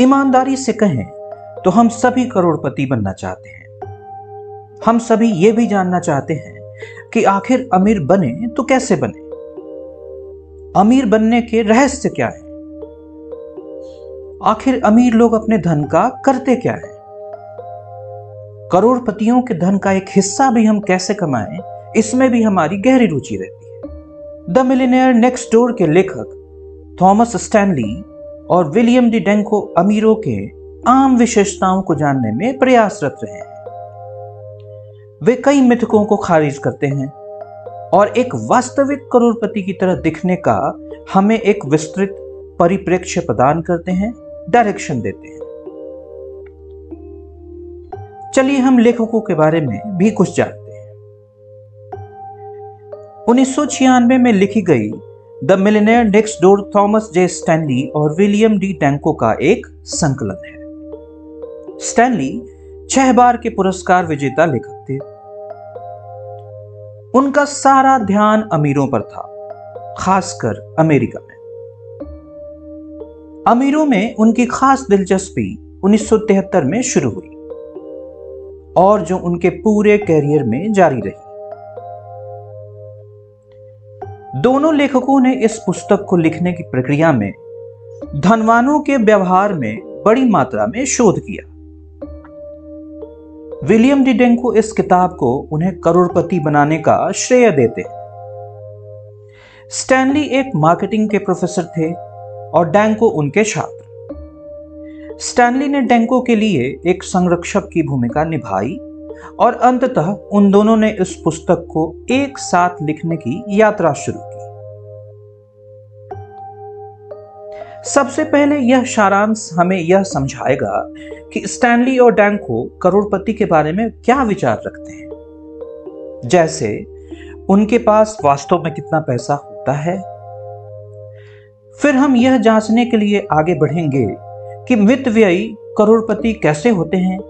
ईमानदारी से कहें तो हम सभी करोड़पति बनना चाहते हैं। हम सभी ये भी जानना चाहते हैं कि आखिर अमीर बने तो कैसे बने? अमीर बनने के रहस्य क्या है? आखिर अमीर लोग अपने धन का करते क्या है? करोड़पतियों के धन का एक हिस्सा भी हम कैसे कमाएँ, इसमें भी हमारी गहरी रुचि रहती है। द मिलीनियर नेक्स्ट डोर के लेखक थॉमस स्टैनली और विलियम डी डेंको अमीरों के आम विशेषताओं को जानने में प्रयासरत रहे हैं। वे कई मिथकों को खारिज करते हैं और एक वास्तविक करोड़पति की तरह दिखने का हमें एक विस्तृत परिप्रेक्ष्य प्रदान करते हैं, डायरेक्शन देते हैं। चलिए हम लेखकों के बारे में भी कुछ जानते हैं। उन्नीस सौ छियानवे में लिखी गई the millionaire next door Thomas J Stanley और विलियम डी टैंको का एक संकलन है। स्टैनली छह बार के पुरस्कार विजेता लेखक थे। उनका सारा ध्यान अमीरों पर था, खासकर अमेरिका में। अमीरों में उनकी खास दिलचस्पी 1973 में शुरू हुई और जो उनके पूरे कैरियर में जारी रही। दोनों लेखकों ने इस पुस्तक को लिखने की प्रक्रिया में धनवानों के व्यवहार में बड़ी मात्रा में शोध किया। विलियम डिडेंको इस किताब को उन्हें करोड़पति बनाने का श्रेय देते स्टैनली एक मार्केटिंग के प्रोफेसर थे और डैंको उनके छात्र। स्टैनली ने डेंको के लिए एक संरक्षक की भूमिका निभाई। और अंततः उन दोनों ने इस पुस्तक को एक साथ लिखने की यात्रा शुरू की। सबसे पहले यह सारांश हमें यह समझाएगा कि स्टैनली और डैंको करोड़पति के बारे में क्या विचार रखते हैं। जैसे, उनके पास वास्तव में कितना पैसा होता है। फिर हम यह जांचने के लिए आगे बढ़ेंगे कि वित्त व्ययी करोड़पति कैसे होते हैं।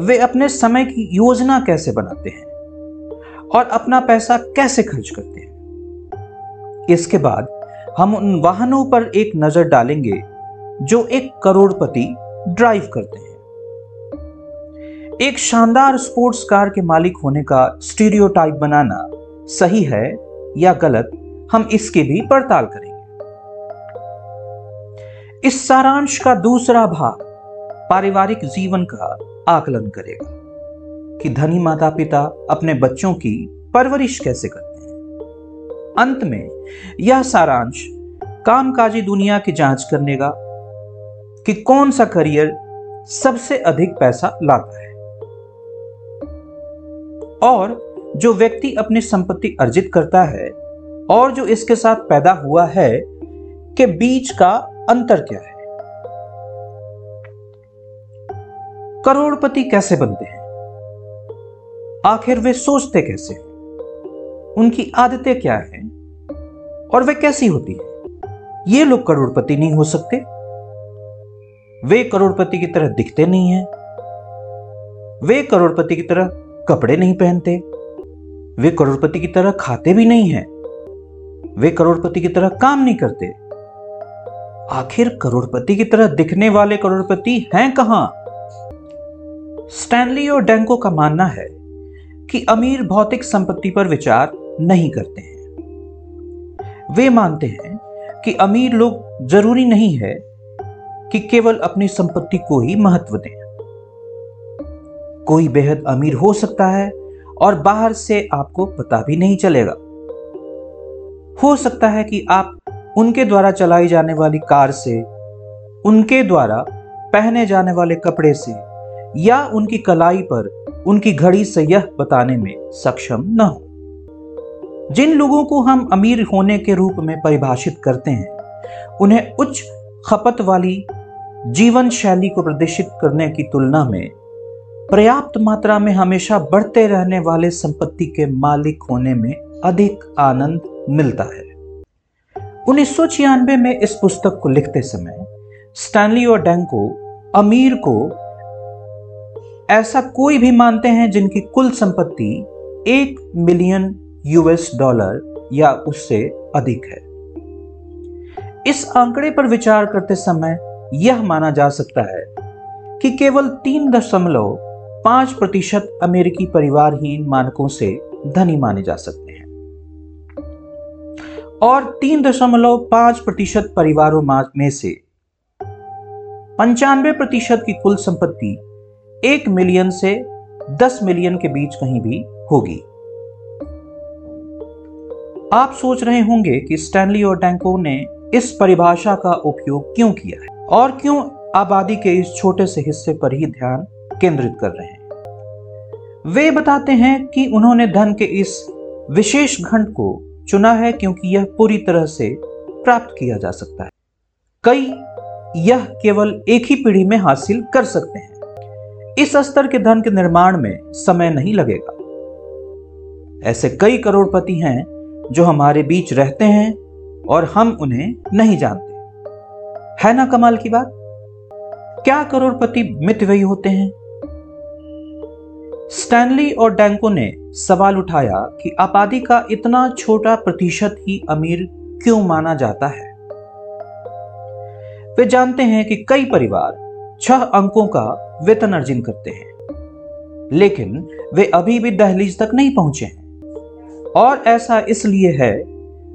वे अपने समय की योजना कैसे बनाते हैं? और अपना पैसा कैसे खर्च करते हैं? इसके बाद हम उन वाहनों पर एक नज़र डालेंगे, जो एक करोड़पति ड्राइव करते हैं। एक शानदार स्पोर्ट्स कार के मालिक होने का स्टीरियोटाइप बनाना सही है या गलत, हम इसकी भी पड़ताल करेंगे। इस सारांश का दूसरा भाग, पारिवारिक जीवन का आकलन करेगा कि धनी माता पिता अपने बच्चों की परवरिश कैसे करते हैं। अंत में यह सारांश कामकाजी दुनिया की जाँच करने का कि कौन सा करियर सबसे अधिक पैसा लाता है। और जो व्यक्ति अपनी संपत्ति अर्जित करता है और जो इसके साथ पैदा हुआ है, के बीच का अंतर क्या है? करोड़पति कैसे बनते हैं? आखिर वे सोचते कैसे उनकी आदतें क्या हैं? और वे कैसी होती है? ये लोग करोड़पति नहीं हो सकते। वे करोड़पति की तरह दिखते नहीं हैं। वे करोड़पति की तरह कपड़े नहीं पहनते। वे करोड़पति की तरह खाते भी नहीं हैं। वे करोड़पति की तरह काम नहीं करते। आखिर करोड़पति की तरह दिखने वाले करोड़पति हैं कहाँ? स्टैनली और डेंको का मानना है कि अमीर भौतिक संपत्ति पर विचार नहीं करते हैं। वे मानते हैं कि अमीर लोग ज़रूरी नहीं है कि केवल अपनी संपत्ति को ही महत्व दें। कोई बेहद अमीर हो सकता है और बाहर से आपको पता भी नहीं चलेगा। हो सकता है कि आप उनके द्वारा चलाई जाने वाली कार से, उनके द्वारा पहने जाने वाले कपड़े से या उनकी कलाई पर उनकी घड़ी से यह बताने में सक्षम न हो। जिन लोगों को हम अमीर होने के रूप में परिभाषित करते हैं, उन्हें उच्च खपत वाली जीवन शैली को प्रदर्शित करने की तुलना में पर्याप्त मात्रा में हमेशा बढ़ते रहने वाले संपत्ति के मालिक होने में अधिक आनंद मिलता है। उन्नीस सौ छियानवे में इस पुस्तक को लिखते समय स्टैनली और डैंको अमीर को ऐसा कोई भी मानते हैं जिनकी कुल संपत्ति एक मिलियन यूएस डॉलर या उससे अधिक है। इस आंकड़े पर विचार करते समय यह माना जा सकता है कि केवल तीन दशमलव पाँच प्रतिशत अमेरिकी परिवारहीन मानकों से धनी माने जा सकते हैं। और तीन दशमलव पाँच प्रतिशत परिवारों में से पंचानवे प्रतिशत की कुल संपत्ति एक मिलियन से दस मिलियन के बीच कहीं भी होगी। आप सोच रहे होंगे कि स्टैनली और टैंको ने इस परिभाषा का उपयोग क्यों किया है और क्यों आबादी के इस छोटे से हिस्से पर ही ध्यान केंद्रित कर रहे हैं। वे बताते हैं कि उन्होंने धन के इस विशेष घंट को चुना है क्योंकि यह पूरी तरह से प्राप्त किया जा सकता है। कई यह केवल एक ही पीढ़ी में हासिल कर सकते हैं। इस स्तर के धन के निर्माण में समय नहीं लगेगा। ऐसे कई करोड़पति हैं जो हमारे बीच रहते हैं और हम उन्हें नहीं जानते। है ना कमाल की बात? क्या करोड़पति मित वही होते हैं? स्टैनली और डैंको ने सवाल उठाया कि आबादी का इतना छोटा प्रतिशत ही अमीर क्यों माना जाता है? वे जानते हैं कि कई परिवार छह अंकों का वेतन अर्जन करते हैं। लेकिन वे अभी भी दहलीज तक नहीं पहुँचे हैं। और ऐसा इसलिए है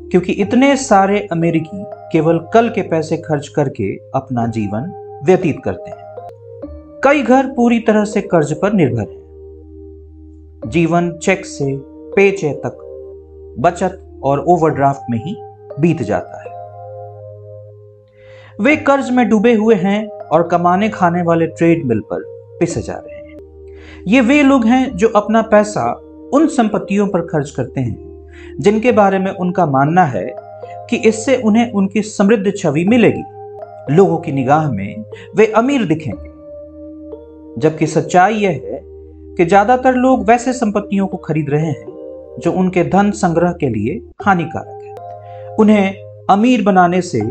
क्योंकि इतने सारे अमेरिकी केवल कल के पैसे खर्च करके अपना जीवन व्यतीत करते हैं। कई घर पूरी तरह से कर्ज पर निर्भर हैं। जीवन चेक से पे चेक तक बचत और ओवरड्राफ्ट में ही बीत जाता है। वे कर्ज में डूबे हुए हैं और कमाने खाने वाले ट्रेड मिल पर पिसे जा रहे हैं। ये वे लोग हैं जो अपना पैसा उन संपत्तियों पर खर्च करते हैं, जिनके बारे में उनका मानना है कि इससे उन्हें उनकी समृद्ध छवि मिलेगी। लोगों की निगाह में वे अमीर दिखेंगे। जबकि सच्चाई यह है कि ज़्यादातर लोग वैसे संपत्तियों को खरीद रहे हैं, जो उनके धन संग्रह के लिए हानिकारक है। उन्हें अमीर बनाने से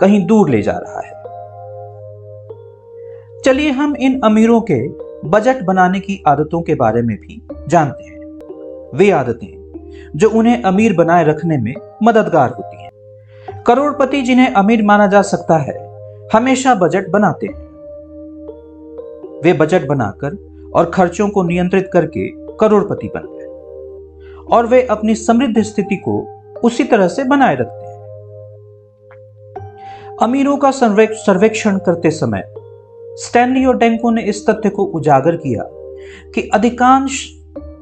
कहीं दूर ले जा रहा है। चलिए हम इन अमीरों के बजट बनाने की आदतों के बारे में भी जानते हैं। वे आदतें जो उन्हें अमीर बनाए रखने में मददगार होती हैं। करोड़पति जिन्हें अमीर माना जा सकता है, हमेशा बजट बनाते हैं। वे बजट बनाकर और खर्चों को नियंत्रित करके करोड़पति बन गए और वे अपनी समृद्ध स्थिति को उसी तरह से बनाए रखते हैं। अमीरों का सर्वेक्षण करते समय स्टैनली और डेंको ने इस तथ्य को उजागर किया कि अधिकांश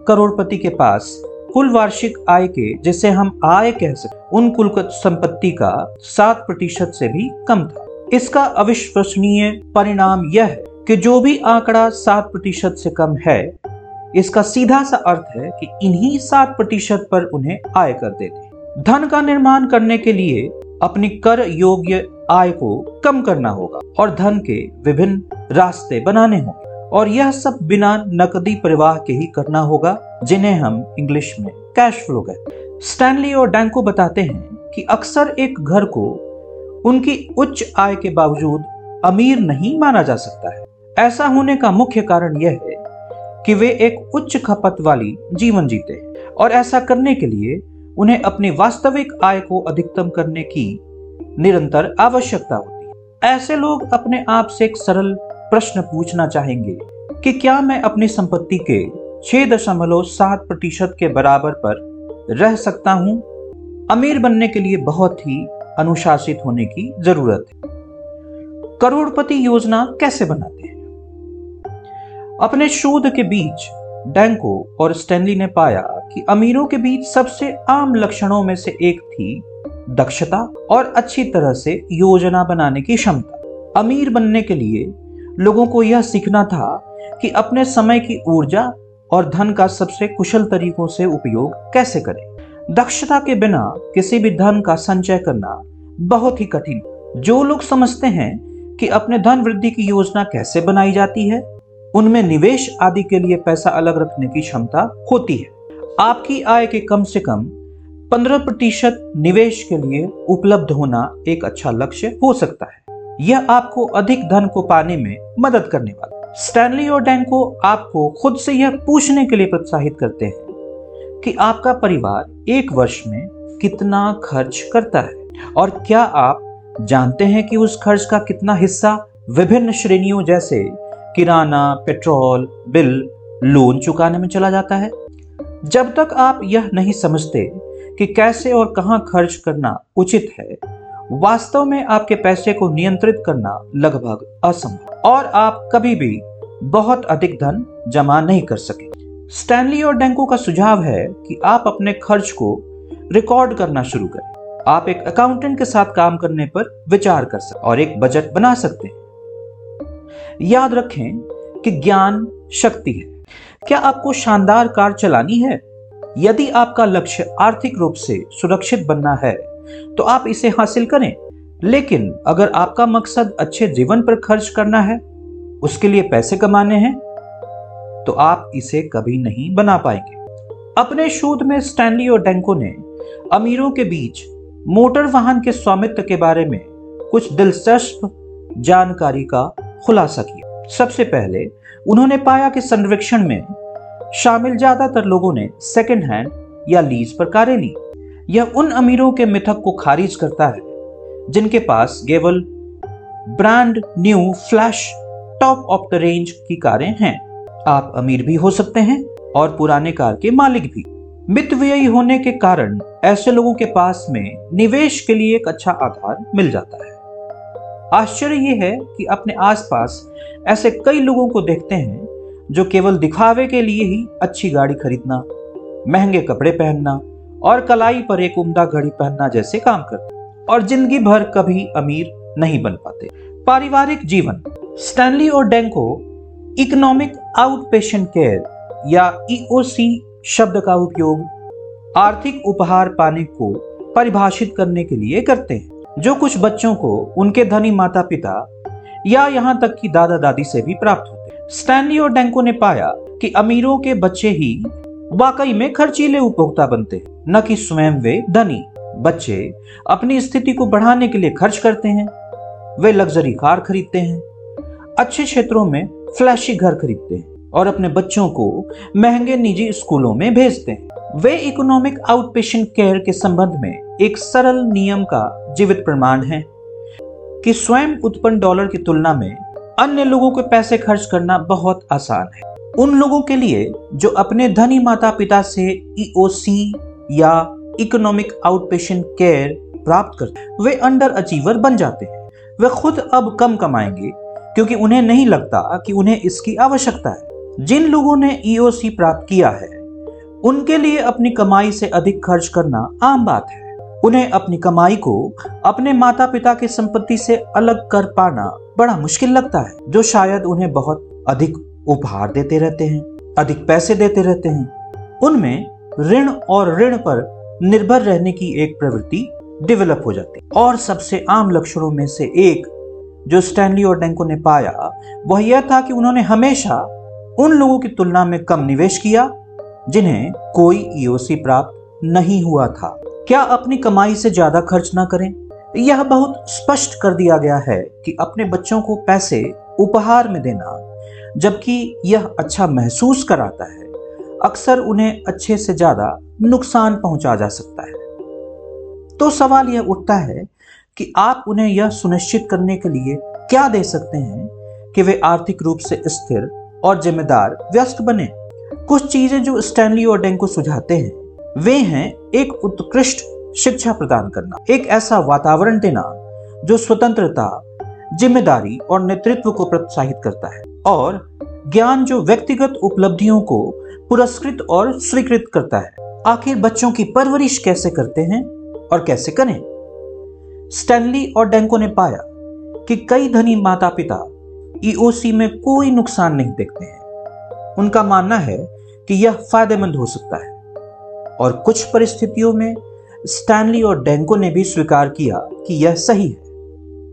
करोड़पति के पास कुल वार्षिक आय के, जिसे हम आय कह सकते उन कुल संपत्ति का सात प्रतिशत से भी कम था। इसका अविश्वसनीय परिणाम यह है कि जो भी आंकड़ा सात प्रतिशत से कम है, इसका सीधा सा अर्थ है कि इन्हीं सात प्रतिशत पर उन्हें आय कर देते धन का निर्माण करने के लिए अपनी कर योग्य आय को कम करना होगा और धन के विभिन्न रास्ते बनाने होंगे। और यह सब बिना नकदी प्रवाह के ही करना होगा, जिन्हें हम इंग्लिश में कैश फ्लो कहते हैं। स्टैनली और डैंको बताते हैं कि अक्सर एक घर को उनकी उच्च आय के बावजूद अमीर नहीं माना जा सकता है। ऐसा होने का मुख्य कारण यह है कि वे एक उच्च खपत वाली जीवन जीते हैं। और ऐसा करने के लिए उन्हें अपनी वास्तविक आय को अधिकतम करने की निरंतर आवश्यकता होती है। ऐसे लोग अपने आप से एक सरल प्रश्न पूछना चाहेंगे कि क्या मैं अपनी संपत्ति के छह दशमलव सात प्रतिशत के बराबर पर रह सकता हूँ? अमीर बनने के लिए बहुत ही अनुशासित होने की ज़रूरत है। करोड़पति योजना कैसे बनाते हैं? अपने शोध के बीच डैंको और स्टैनली ने पाया कि अमीरों के बीच सबसे आम लक्षणों में से एक थी दक्षता और अच्छी तरह से योजना बनाने की क्षमता। अमीर बनने के लिए लोगों को यह सीखना था कि अपने समय की ऊर्जा और धन का सबसे कुशल तरीकों से उपयोग कैसे करें। दक्षता के बिना किसी भी धन का संचय करना बहुत ही कठिन जो लोग समझते हैं कि अपने धन वृद्धि की योजना कैसे बनाई जाती है, उनमें निवेश आदि के लिए पैसा अलग रखने की क्षमता होती है। आपकी आय के कम से कम पंद्रह प्रतिशत निवेश के लिए उपलब्ध होना एक अच्छा लक्ष्य हो सकता है। यह आपको अधिक धन को पाने में मदद करने वाला। स्टैनली और डैंको आपको खुद से यह पूछने के लिए प्रोत्साहित करते हैं कि आपका परिवार एक वर्ष में कितना खर्च करता है और क्या आप जानते हैं कि उस खर्च का कितना हिस्सा विभिन्न श्रेणियों जैसे किराना, पेट्रोल, बिल, लोन चुकाने में चला जाता है? जब तक आप यह नहीं समझते कि कैसे और कहाँ खर्च करना उचित है, वास्तव में आपके पैसे को नियंत्रित करना लगभग असंभव। और आप कभी भी बहुत अधिक धन जमा नहीं कर सके। स्टैनली और डेंको का सुझाव है कि आप अपने खर्च को रिकॉर्ड करना शुरू करें। आप एक अकाउंटेंट के साथ काम करने पर विचार कर सकते और एक बजट बना सकते हैं। याद रखें कि ज्ञान शक्ति है। क्या आपको शानदार कार चलानी है? यदि आपका लक्ष्य आर्थिक रूप से सुरक्षित बनना है तो आप इसे हासिल करें। लेकिन अगर आपका मकसद अच्छे जीवन पर खर्च करना है, उसके लिए पैसे कमाने हैं तो आप इसे कभी नहीं बना पाएँगे। अपने शोध में स्टैनली और डेंको ने अमीरों के बीच मोटर वाहन के स्वामित्व के बारे में कुछ दिलचस्प जानकारी का खुलासा किया। सबसे पहले उन्होंने पाया कि सर्वेक्षण में शामिल ज़्यादातर लोगों ने सेकेंड हैंड या लीज पर कारें ली। यह उन अमीरों के मिथक को खारिज करता है, जिनके पास केवल brand new flash top of the range की कारें हैं। आप अमीर भी हो सकते हैं और पुराने कार के मालिक भी। मितव्ययी होने के कारण ऐसे लोगों के पास में निवेश के लिए एक अच्छा आधार मिल जाता है। आश्चर्य यह है कि अपने आसपास ऐसे कई लोगों को देखते हैं जो केवल दिखावे के लिए ही अच्छी गाड़ी खरीदना, महँगे कपड़े पहनना और कलाई पर एक उम्दा घड़ी पहनना जैसे काम करते और ज़िंदगी भर कभी अमीर नहीं बन पाते। पारिवारिक जीवन, स्टैनली और Danko, economic out patient care या ईओसी e शब्द का उपयोग आर्थिक उपहार पाने को परिभाषित करने के लिए करते हैं, जो कुछ बच्चों को उनके धनी माता पिता या यहाँ तक कि दादा दादी से भी प्राप्त स्टैनली और डेंको ने पाया कि अमीरों के बच्चे ही वाकई में खर्चीले उपभोक्ता बनते न कि स्वयं वे धनी बच्चे अपनी स्थिति को बढ़ाने के लिए खर्च करते हैं। वे लग्जरी कार खरीदते हैं, अच्छे क्षेत्रों में फ्लैशी घर खरीदते हैं और अपने बच्चों को महँगे निजी स्कूलों में भेजते हैं। वे इकोनॉमिक आउटपेशेंट केयर के संबंध में एक सरल नियम का जीवित प्रमाण है कि स्वयं उत्पन्न डॉलर की तुलना में अन्य लोगों के पैसे खर्च करना बहुत आसान है। उन लोगों के लिए जो अपने धनी माता पिता से ईओसी e या इकोनॉमिक आउटपेशेंट केयर प्राप्त करते वे अंडर अचीवर बन जाते हैं। वे खुद अब कम कमाएँगे, क्योंकि उन्हें नहीं लगता कि उन्हें इसकी आवश्यकता है। जिन लोगों ने ईओसी e प्राप्त किया है, उनके लिए अपनी कमाई से अधिक खर्च करना आम बात है। उन्हें अपनी कमाई को अपने माता पिता की संपत्ति से अलग कर पाना बड़ा मुश्किल लगता है, जो शायद उन्हें बहुत अधिक उपहार देते रहते हैं, अधिक पैसे देते रहते हैं। उनमें ऋण और ऋण पर निर्भर रहने की एक प्रवृत्ति डेवलप हो जाती और सबसे आम लक्षणों में से एक, जो स्टैनली और डेंको ने पाया, वह यह था कि उन्होंने हमेशा उन लोगों की तुलना में कम निवेश किया, जिन्हें कोई ईओसी प्राप्त नहीं हुआ था। क्या अपनी कमाई से ज़्यादा खर्च ना करें? यह बहुत स्पष्ट कर दिया गया है कि अपने बच्चों को पैसे उपहार में देना, जबकि यह अच्छा महसूस कराता है, अक्सर उन्हें अच्छे से ज़्यादा नुकसान पहुँचा जा सकता है। तो सवाल यह उठता है कि आप उन्हें यह सुनिश्चित करने के लिए क्या दे सकते हैं कि वे आर्थिक रूप से स्थिर और जिम्मेदार, व्यस्त बने? कुछ चीज़ें जो स्टैनली और डेंको सुझाते हैं वे हैं एक उत्कृष्ट शिक्षा प्रदान करना, एक ऐसा वातावरण देना जो स्वतंत्रता, ज़िम्मेदारी और नेतृत्व को प्रोत्साहित करता है और ज्ञान जो व्यक्तिगत उपलब्धियों को पुरस्कृत और स्वीकृत करता है। आखिर बच्चों की परवरिश कैसे करते हैं और कैसे करें? स्टैनली और डेंको ने पाया कि कई धनी माता पिता ईओसी में कोई नुकसान नहीं देखते हैं। उनका मानना है कि यह फ़ायदेमंद हो सकता है। और कुछ परिस्थितियों में स्टैनली और डेंको ने भी स्वीकार किया कि यह सही है।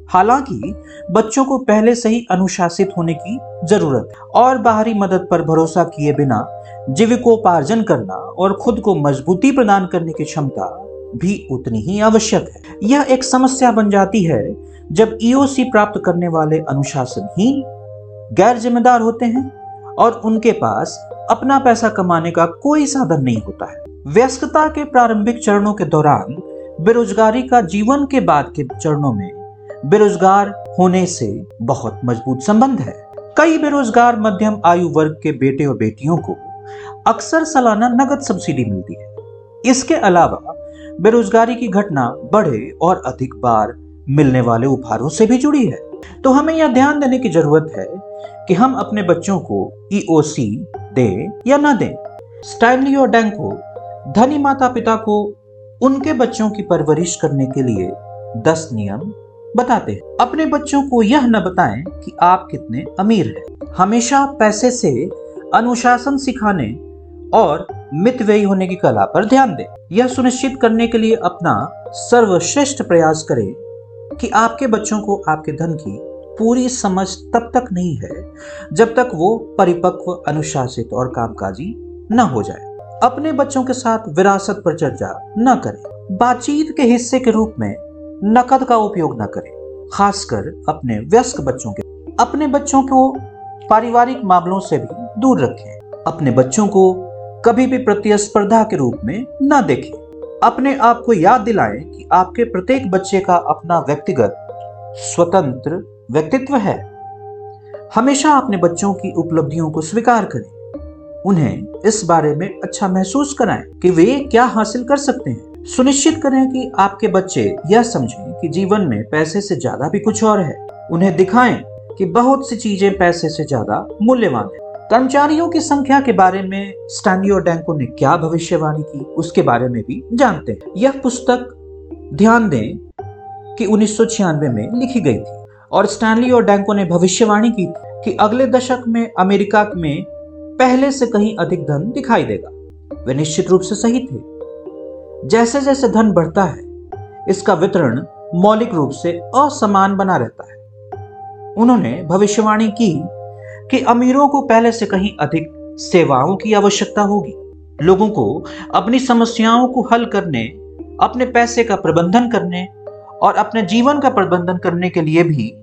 हालाँकि, बच्चों को पहले से ही अनुशासित होने की ज़रूरत है और बाहरी मदद पर भरोसा किए बिना जीविकोपार्जन करना और खुद को मजबूती प्रदान करने की क्षमता भी उतनी ही आवश्यक है। यह एक समस्या बन जाती है जब ईओसी प्राप्त करने वाले अनुशासन ही गैर जिम्मेदार होते हैं और उनके पास अपना पैसा कमाने का कोई साधन नहीं होता है। व्यस्तता के प्रारंभिक चरणों के दौरान बेरोजगारी का जीवन के बाद के चरणों में बेरोजगार होने से बहुत मज़बूत संबंध है। कई बेरोजगार मध्यम आयु वर्ग के बेटे और बेटियों को अक्सर सालाना नगद सब्सिडी मिलती है। इसके अलावा बेरोजगारी की घटना बड़े और अधिक बार मिलने वाले उपहारों से भी जुड़ी है। तो हमें यह ध्यान देने की ज़रूरत है कि हम अपने बच्चों को ईओसी दें या ना दें। स्टैनली और डैंको धनी माता पिता को उनके बच्चों की परवरिश करने के लिए दस नियम बताते हैं। अपने बच्चों को यह न बताएँ कि आप कितने अमीर हैं। हमेशा पैसे से अनुशासन सिखाने और मितव्ययी होने की कला पर ध्यान दें। यह सुनिश्चित करने के लिए अपना सर्वश्रेष्ठ प्रयास करें कि आपके बच्चों को आपके धन की पूरी समझ तब तक नहीं है जब तक वो परिपक्व, अनुशासित और कामकाजी न हो जाए। अपने बच्चों के साथ विरासत पर चर्चा न करें। बातचीत के हिस्से के रूप में नकद का उपयोग न करें, खासकर अपने व्यस्क बच्चों के। अपने बच्चों को पारिवारिक मामलों से भी दूर रखें। अपने बच्चों को कभी भी प्रतिस्पर्धा के रूप में न देखें। अपने आप को याद दिलाएँ कि आपके प्रत्येक बच्चे का अपना व्यक्तिगत, स्वतंत्र व्यक्तित्व है। हमेशा अपने बच्चों की उपलब्धियों को स्वीकार करें। उन्हें इस बारे में अच्छा महसूस कराएँ कि वे क्या हासिल कर सकते हैं। सुनिश्चित करें कि आपके बच्चे यह समझें कि जीवन में पैसे से ज़्यादा भी कुछ और है। उन्हें दिखाएँ कि बहुत सी चीज़ें पैसे से ज़्यादा मूल्यवान है। कर्मचारियों की संख्या के बारे में और डैंको ने क्या भविष्यवाणी की, उसके बारे में भी जानते हैं। यह पुस्तक ध्यान दें कि उन्नीस सौ छियानवे में लिखी गई थी और स्टैनली और डैंको ने भविष्यवाणी की कि अगले दशक में अमेरिका में पहले से कहीं अधिक धन दिखाई देगा। वे निश्चित रूप से सही थे। जैसे जैसे धन बढ़ता है, इसका वितरण मौलिक रूप से असमान बना रहता है। उन्होंने भविष्यवाणी की कि अमीरों को पहले से कहीं अधिक सेवाओं की आवश्यकता होगी। लोगों को अपनी समस्याओं को हल करने, अपने पैसे का प्रबंधन करने और अपने जीवन का प्रबंधन करने के लिए भी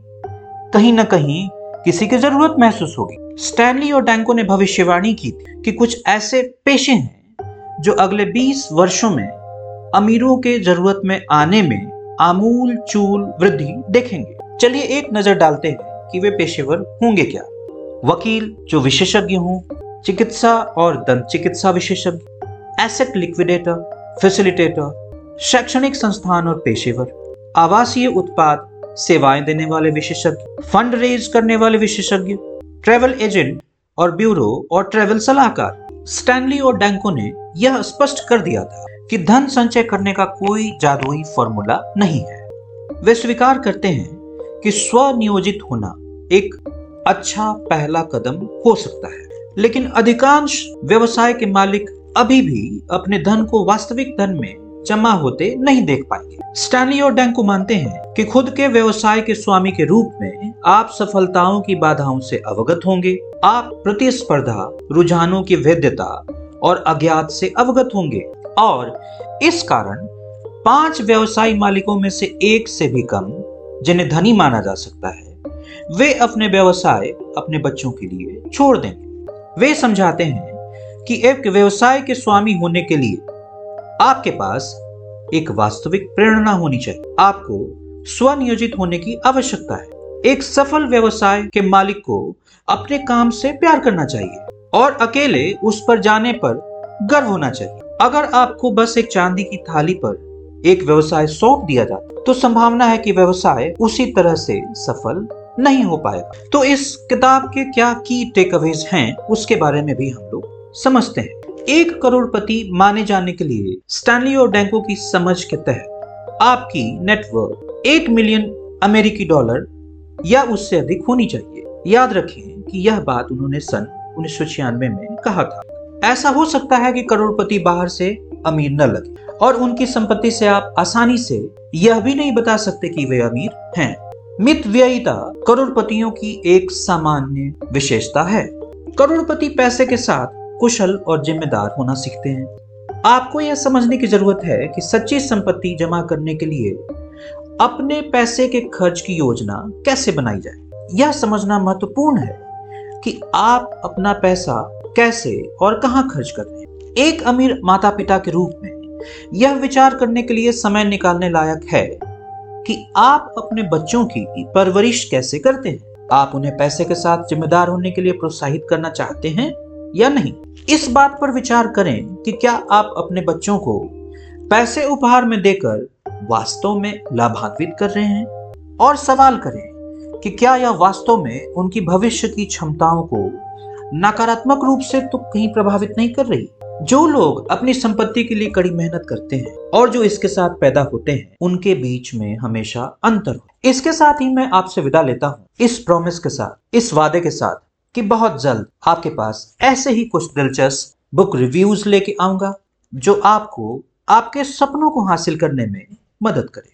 कहीं ना कहीं किसी की ज़रूरत महसूस होगी। स्टैनली और डैंको ने भविष्यवाणी की थी कि कुछ ऐसे पेशे हैं जो अगले 20 वर्षों में अमीरों के ज़रूरत में आने में आमूल चूल वृद्धि देखेंगे। चलिए एक नज़र डालते हैं कि वे पेशेवर होंगे क्या। वकील, जो विशेषज्ञ हों, चिकित्सा और दंत चिकित्सा विशेषज्ञ एसेट लिक्विडेटर फैसिलिटेटर शैक्षणिक संस्थान और पेशेवर, आवासीय उत्पाद सेवाएँ देने वाले विशेषज्ञ फंड रेज करने वाले विशेषज्ञ ट्रेवल एजेंट और ब्यूरो और ट्रेवल सलाहकार। स्टैनली और डैंको ने यह स्पष्ट कर दिया था कि धन संचय करने का कोई जादुई फॉर्मूला नहीं है। वे स्वीकार करते हैं कि स्वनियोजित होना एक अच्छा पहला कदम हो सकता है, लेकिन अधिकांश व्यवसाय के मालिक अभी भी अपने धन को वास्तविक धन में जमा होते नहीं देख पाएँगे। स्टैनली और डैंको मानते हैं कि खुद के व्यवसाय के स्वामी के रूप में आप सफलताओं की बाधाओं से अवगत होंगे। आप प्रतिस्पर्धा, रुझानों की वैधता और अज्ञात से अवगत होंगे और इस कारण पाँच व्यवसायी मालिकों में से एक से भी कम, जिन्हें धनी माना जा सकता है, वे अपने व्यवसाय अपने बच्चों के लिए छोड़ देंगे। वे समझाते हैं कि एक व्यवसाय के स्वामी होने के लिए आपके पास एक वास्तविक प्रेरणा होनी चाहिए। आपको स्वनियोजित होने की आवश्यकता है। एक सफल व्यवसाय के मालिक को अपने काम से प्यार करना चाहिए और अकेले उस पर जाने पर गर्व होना चाहिए। अगर आपको बस एक चांदी की थाली पर एक व्यवसाय सौंप दिया जाता तो संभावना है कि व्यवसाय उसी तरह से सफल नहीं हो पाएगा। तो इस किताब के क्या की टेकअवेज हैं, उसके बारे में भी हम लोग समझते हैं। एक करोड़पति माने जाने के लिए स्टैनली और डैंको की समझ के तहत आपकी नेटवर्क एक मिलियन अमेरिकी डॉलर या उससे अधिक होनी चाहिए। याद रखें कि यह बात उन्होंने सन उन्नीस में कहा था। ऐसा हो सकता है कि करोड़पति बाहर से अमीर न लगे और उनकी संपत्ति से आप आसानी से यह भी नहीं बता सकते कि वे अमीर हैं। मित व्ययिता करोड़पतियों की एक सामान्य विशेषता है। करोड़पति पैसे के साथ कुशल और जिम्मेदार होना सीखते हैं। आपको यह समझने की ज़रूरत है कि सच्ची संपत्ति जमा करने के लिए अपने पैसे के खर्च की योजना कैसे बनाई जाए। यह समझना महत्वपूर्ण है कि आप अपना पैसा कैसे और कहाँ खर्च कर रहे हैं। एक अमीर माता पिता के रूप में यह विचार करने के लिए समय निकालने लायक है कि आप अपने बच्चों की परवरिश कैसे करते हैं। आप उन्हें पैसे के साथ जिम्मेदार होने के लिए प्रोत्साहित करना चाहते हैं या नहीं? इस बात पर विचार करें कि क्या आप अपने बच्चों को पैसे उपहार में देकर वास्तव में लाभान्वित कर रहे हैं? और सवाल करें कि क्या यह वास्तव में उनकी भविष्य की क्षमताओं को नकारात्मक रूप से तो कहीं प्रभावित नहीं कर रही? जो लोग अपनी संपत्ति के लिए कड़ी मेहनत करते हैं और जो इसके साथ पैदा होते हैं, उनके बीच में हमेशा अंतर हो। इसके साथ ही मैं आपसे विदा लेता हूँ। इस प्रॉमिस के साथ, इस वादे के साथ कि बहुत जल्द आपके पास ऐसे ही कुछ दिलचस्प बुक रिव्यूज़ लेके आऊँगा, जो आपको, आपके सपनों को हासिल करने में मदद करे।